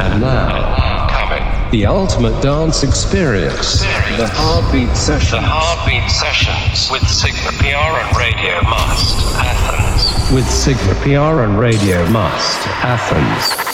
And now, Coming. the ultimate dance experience. The Heartbeat Session. The Heartbeat Sessions with Sigma PR and Radio Must, Athens. With Sigma PR and Radio Must, Athens.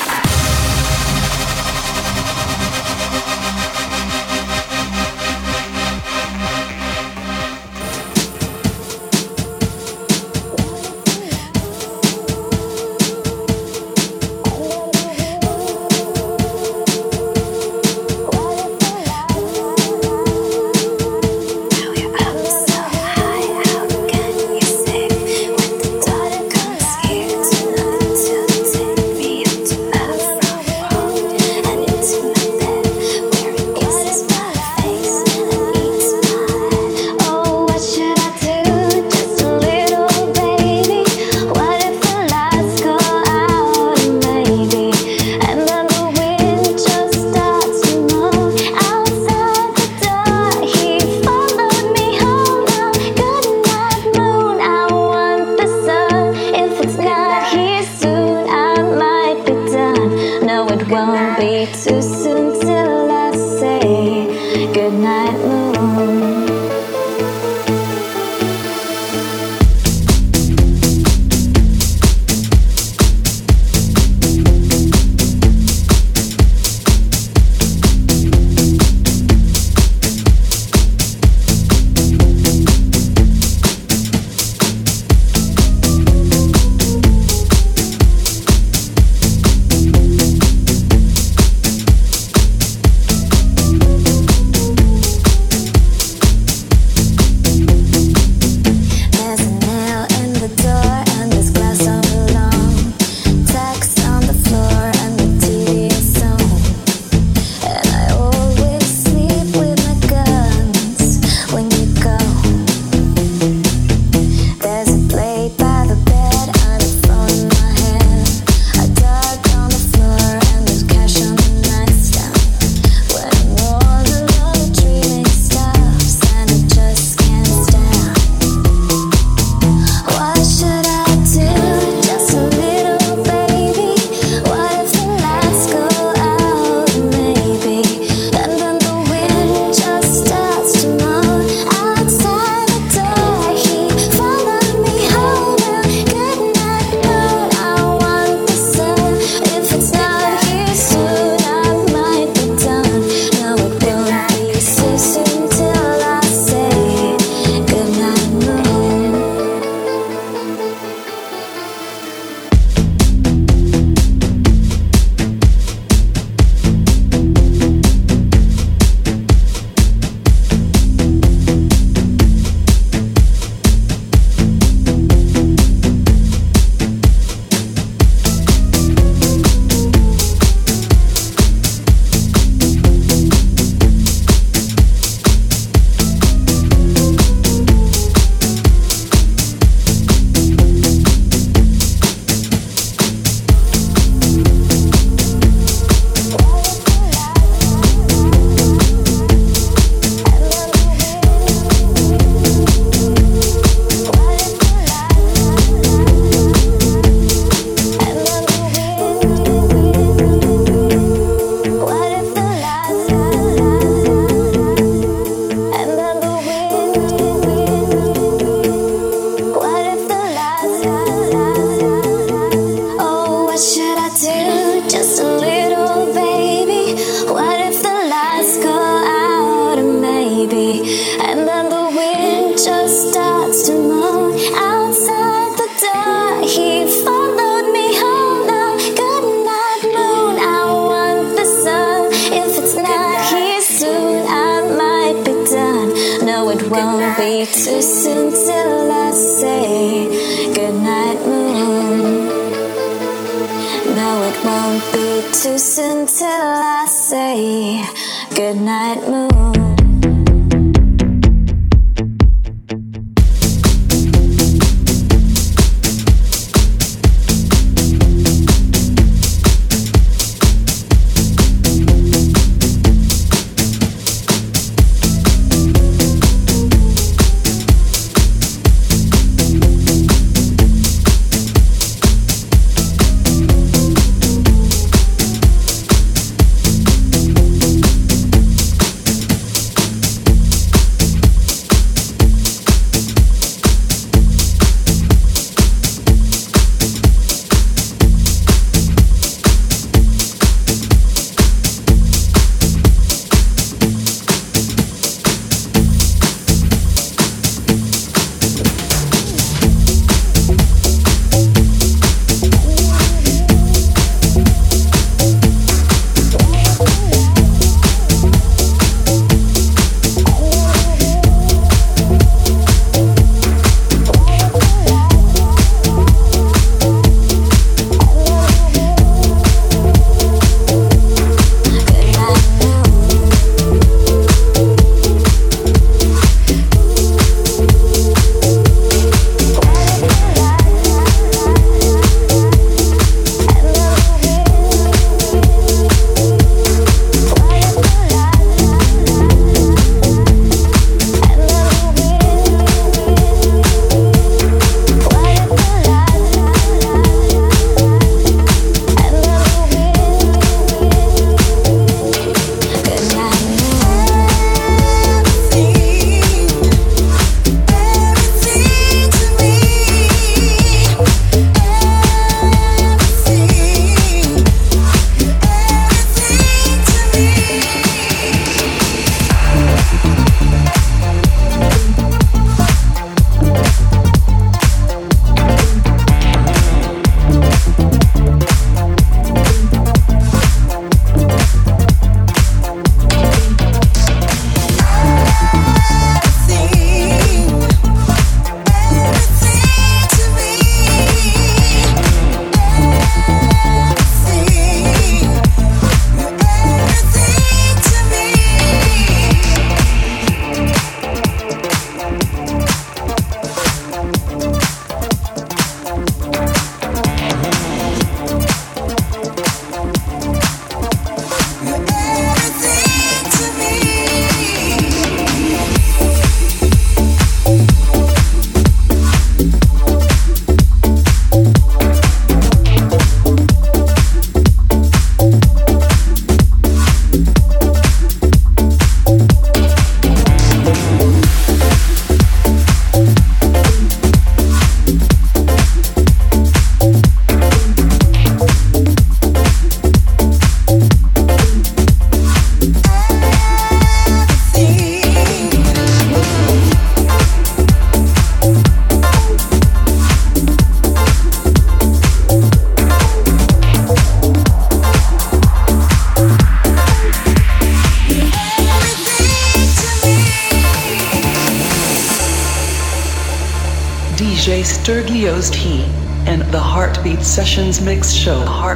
Sessions Mix Show. Heartbeat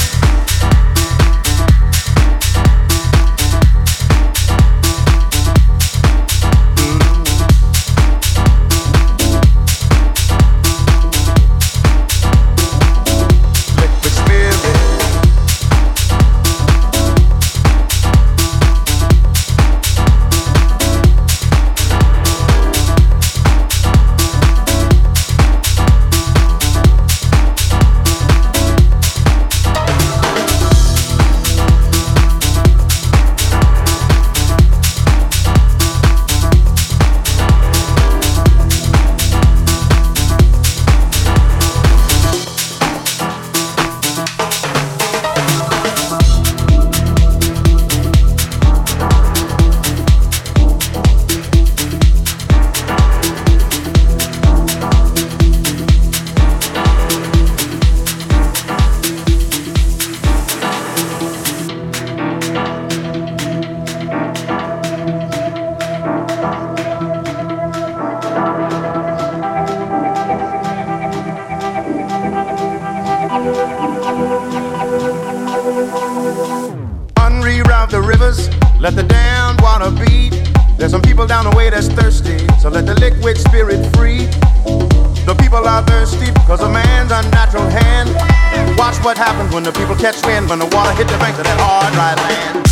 Happens when the people catch wind, when the water hit the banks of that hard, dry land.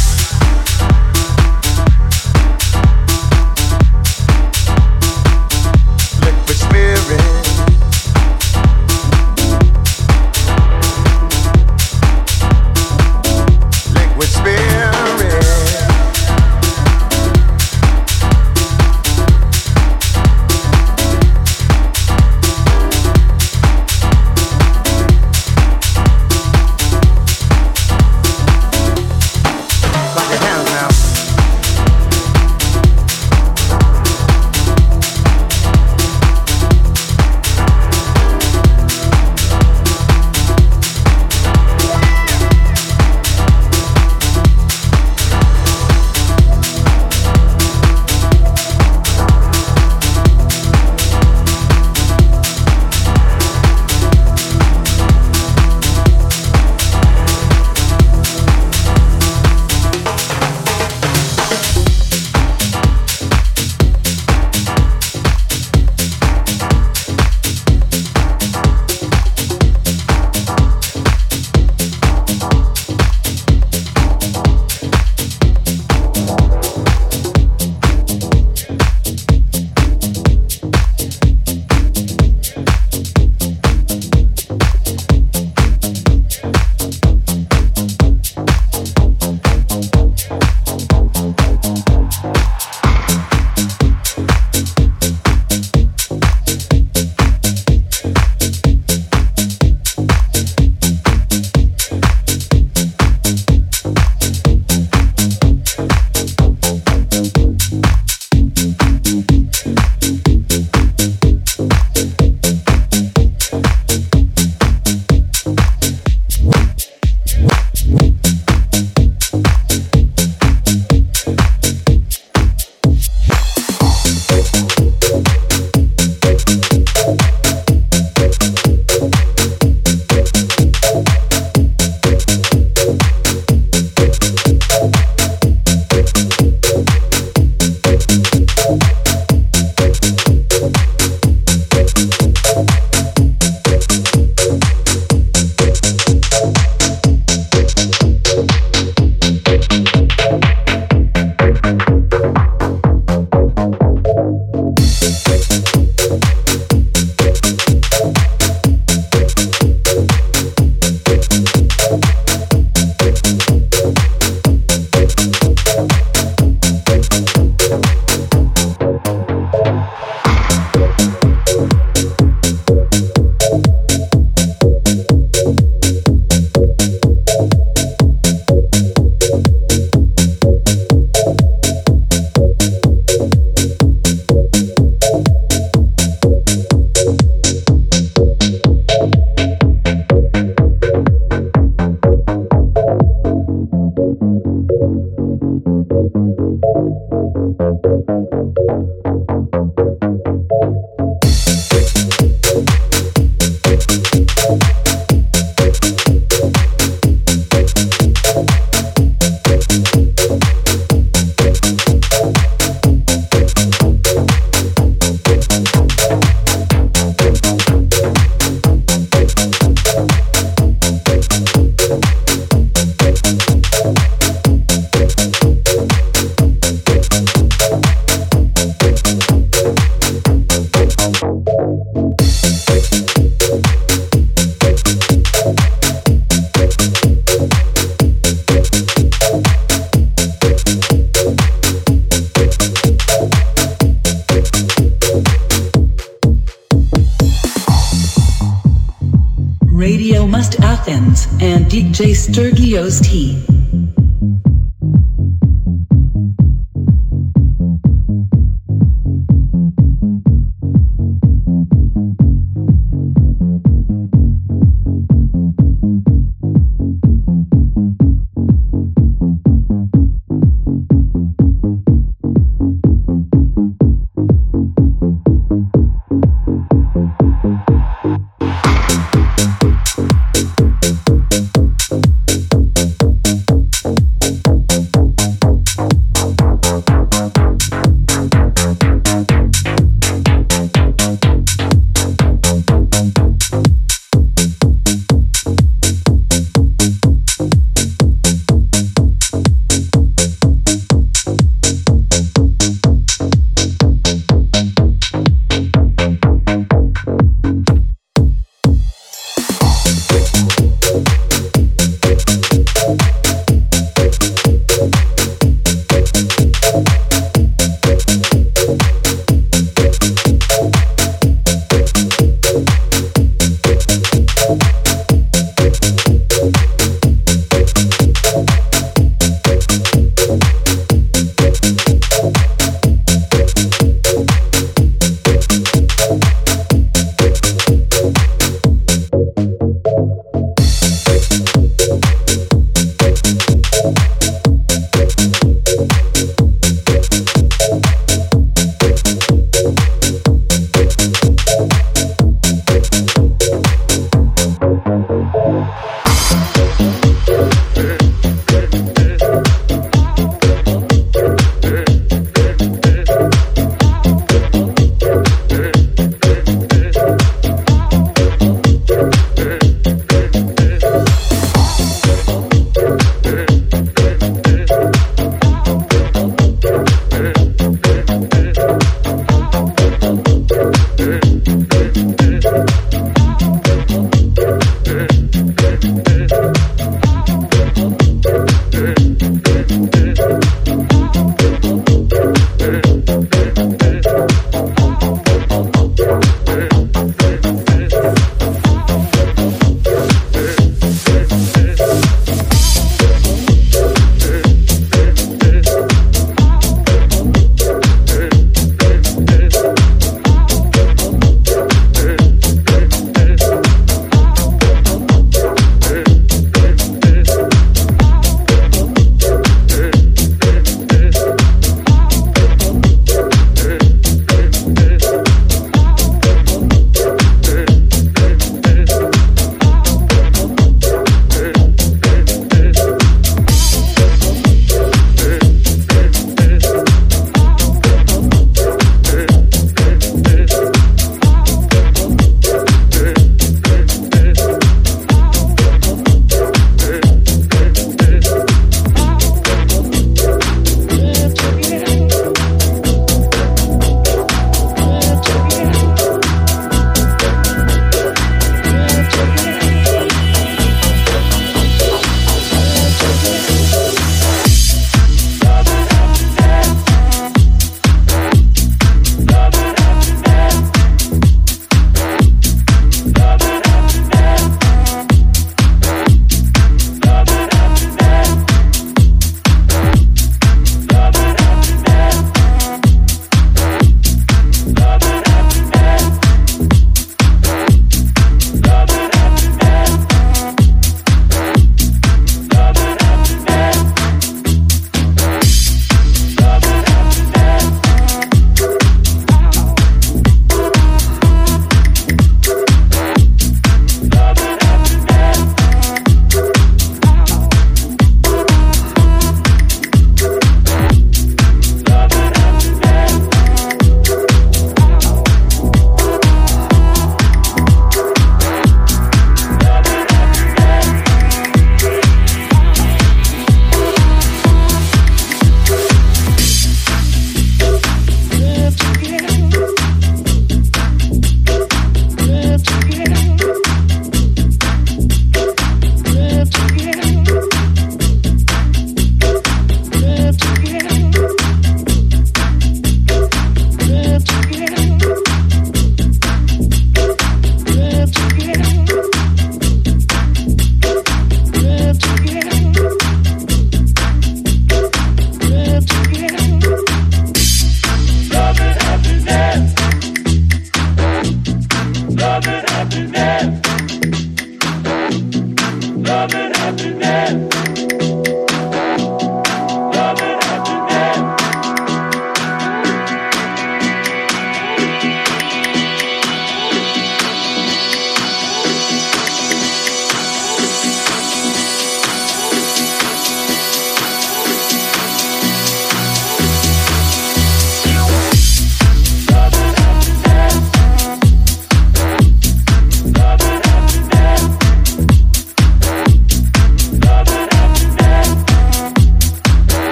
Radio DJ Stergios T.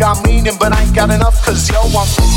got meaning, but I ain't got enough, cause yo, I'm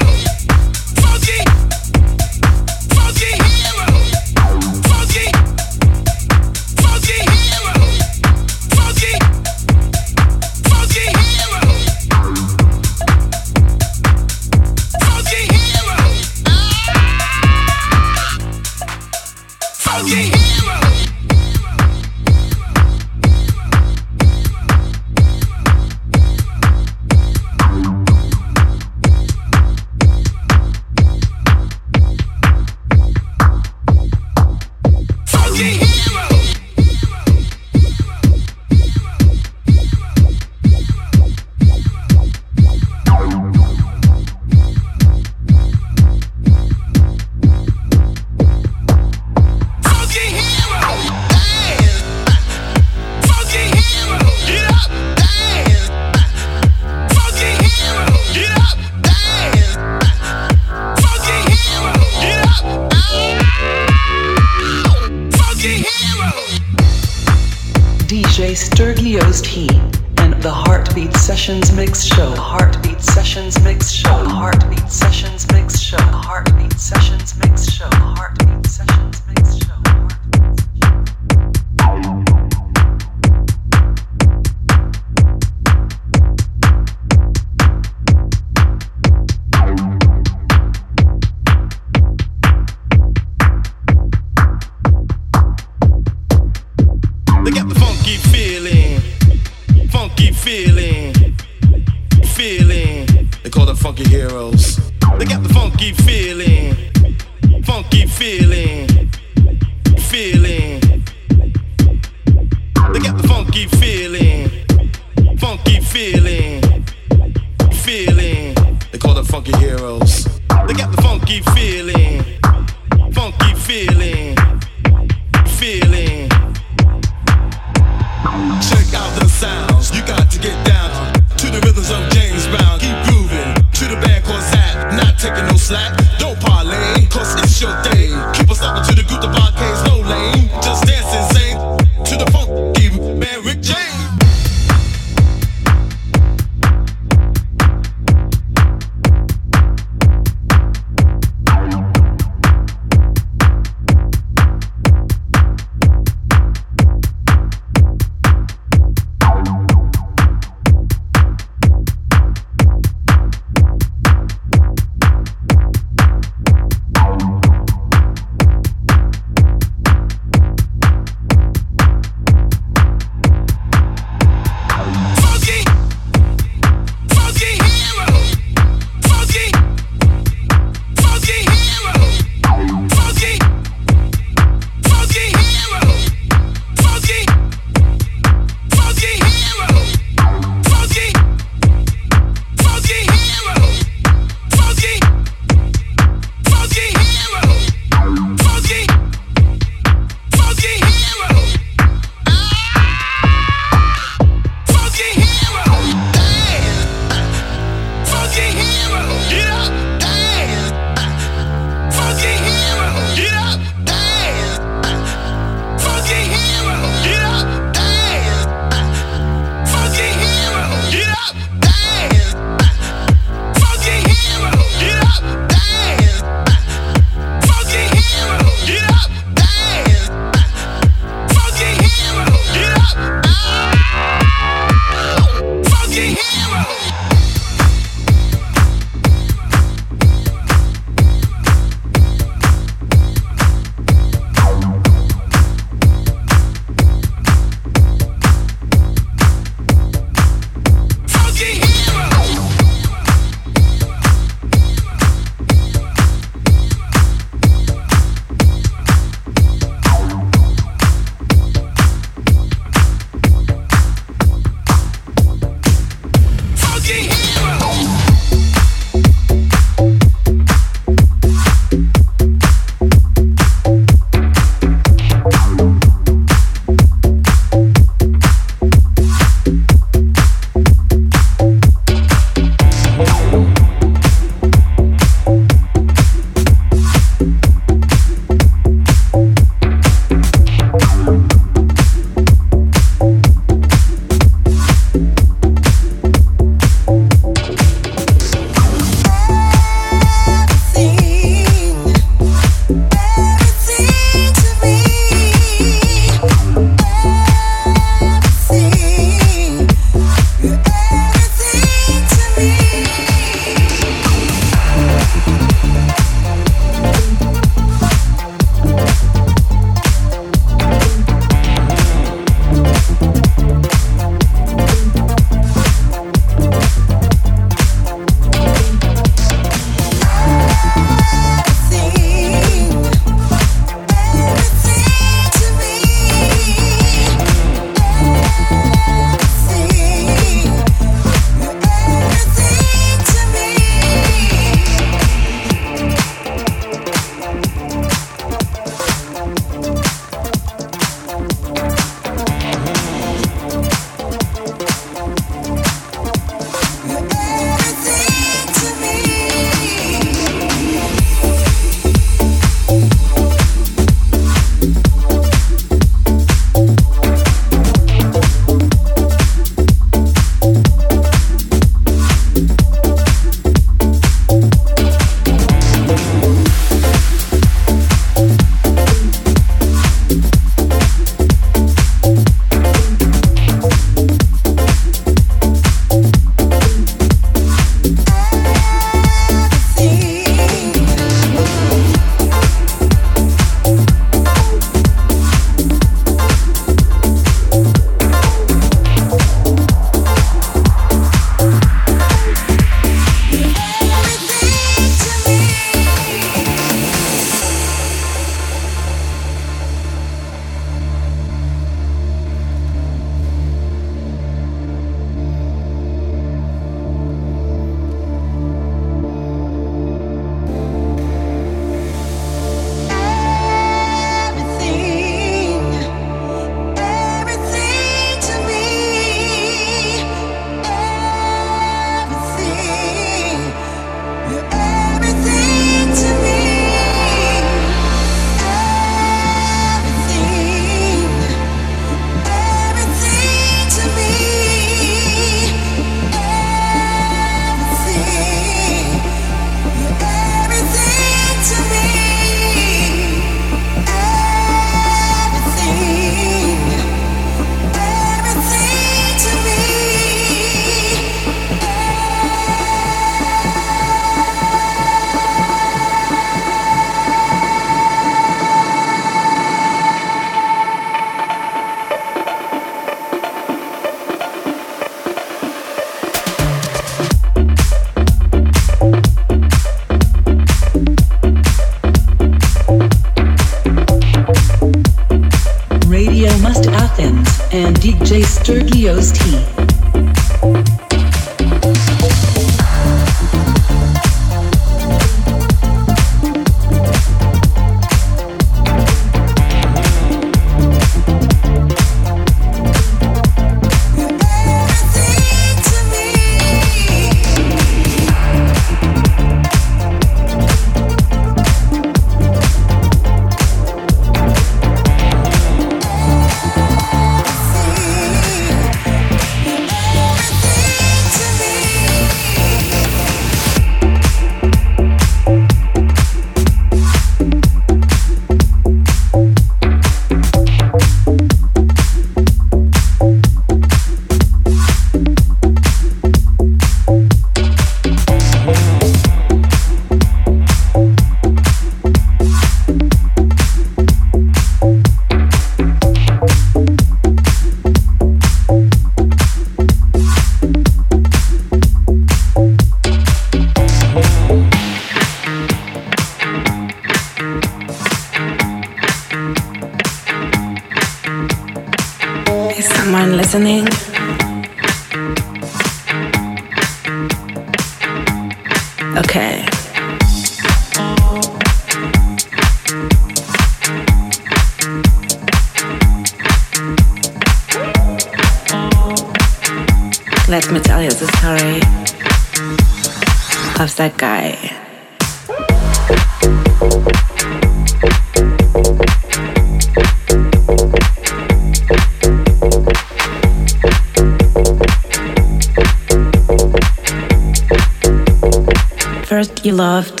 loved.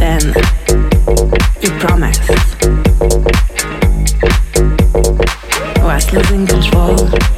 Then you promised. Was losing control.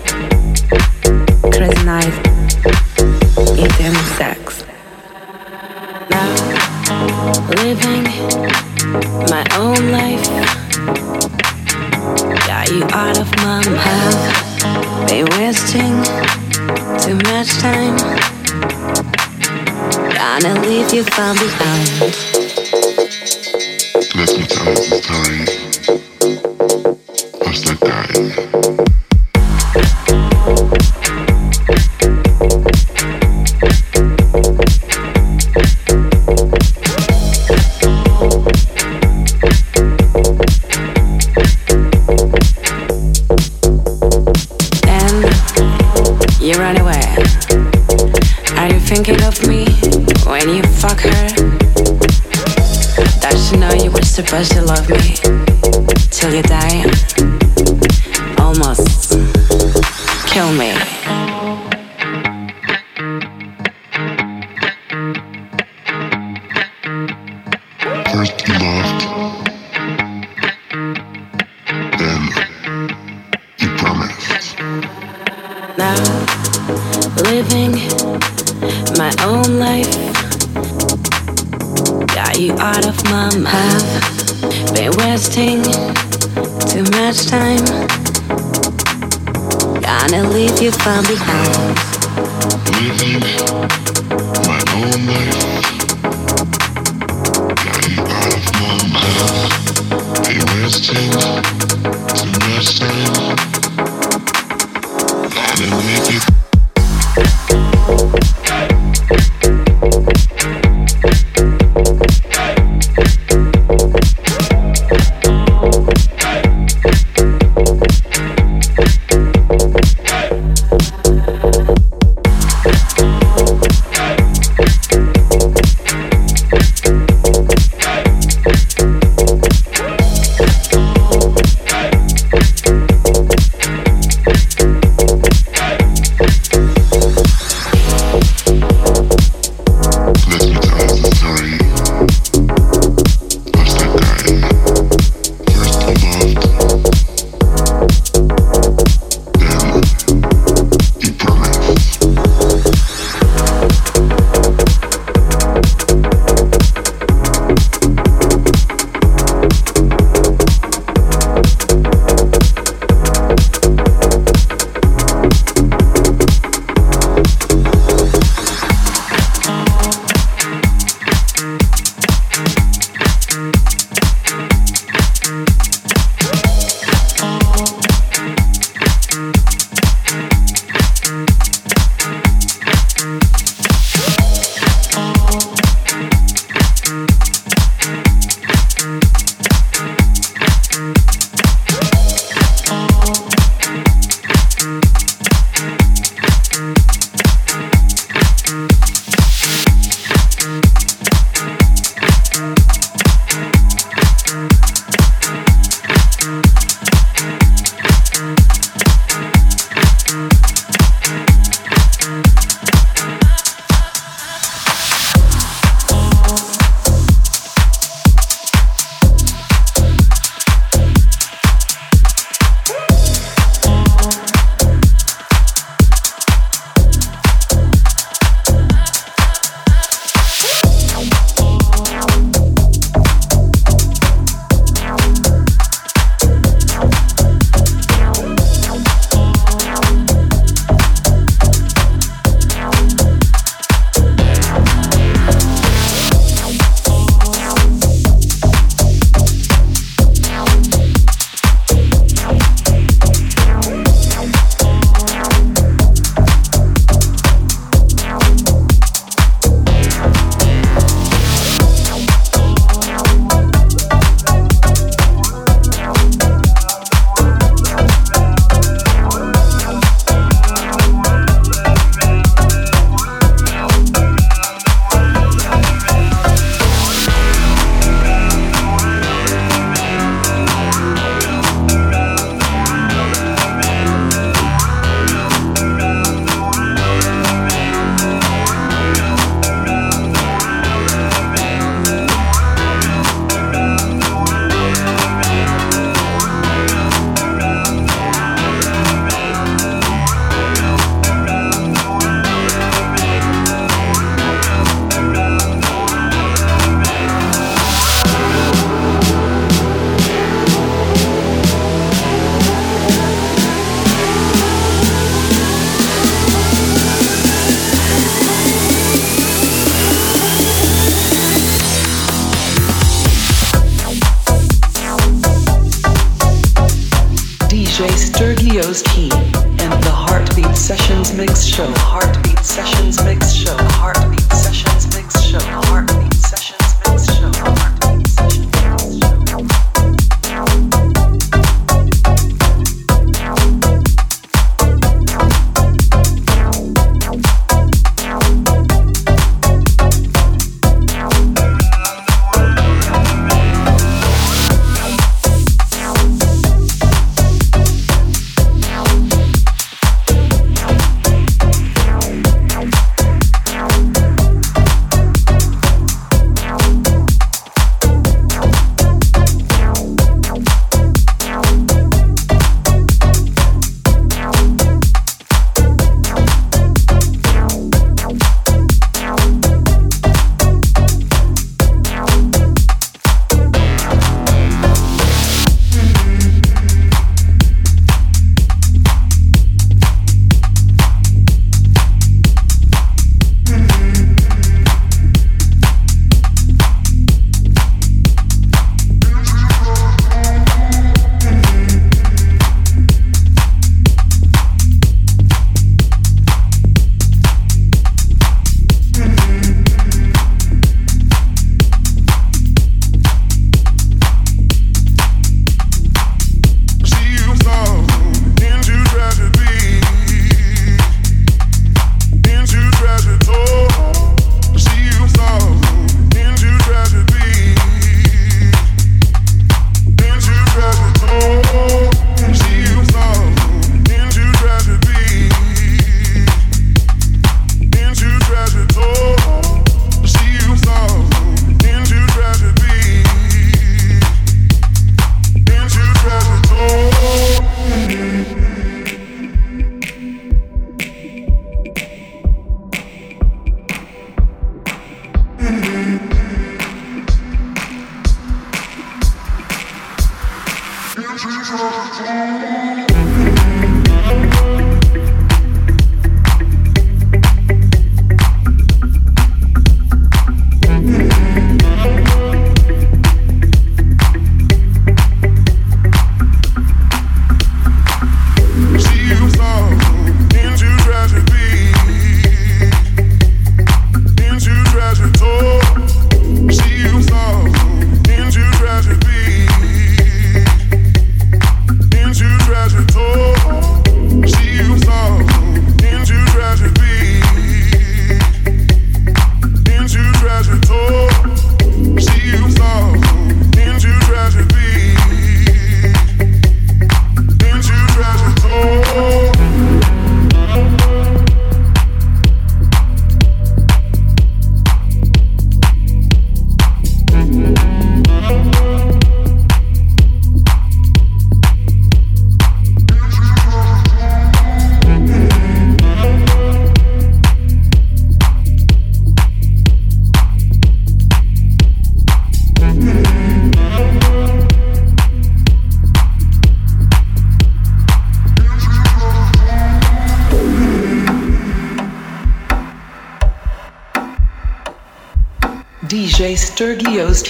DJ Stergios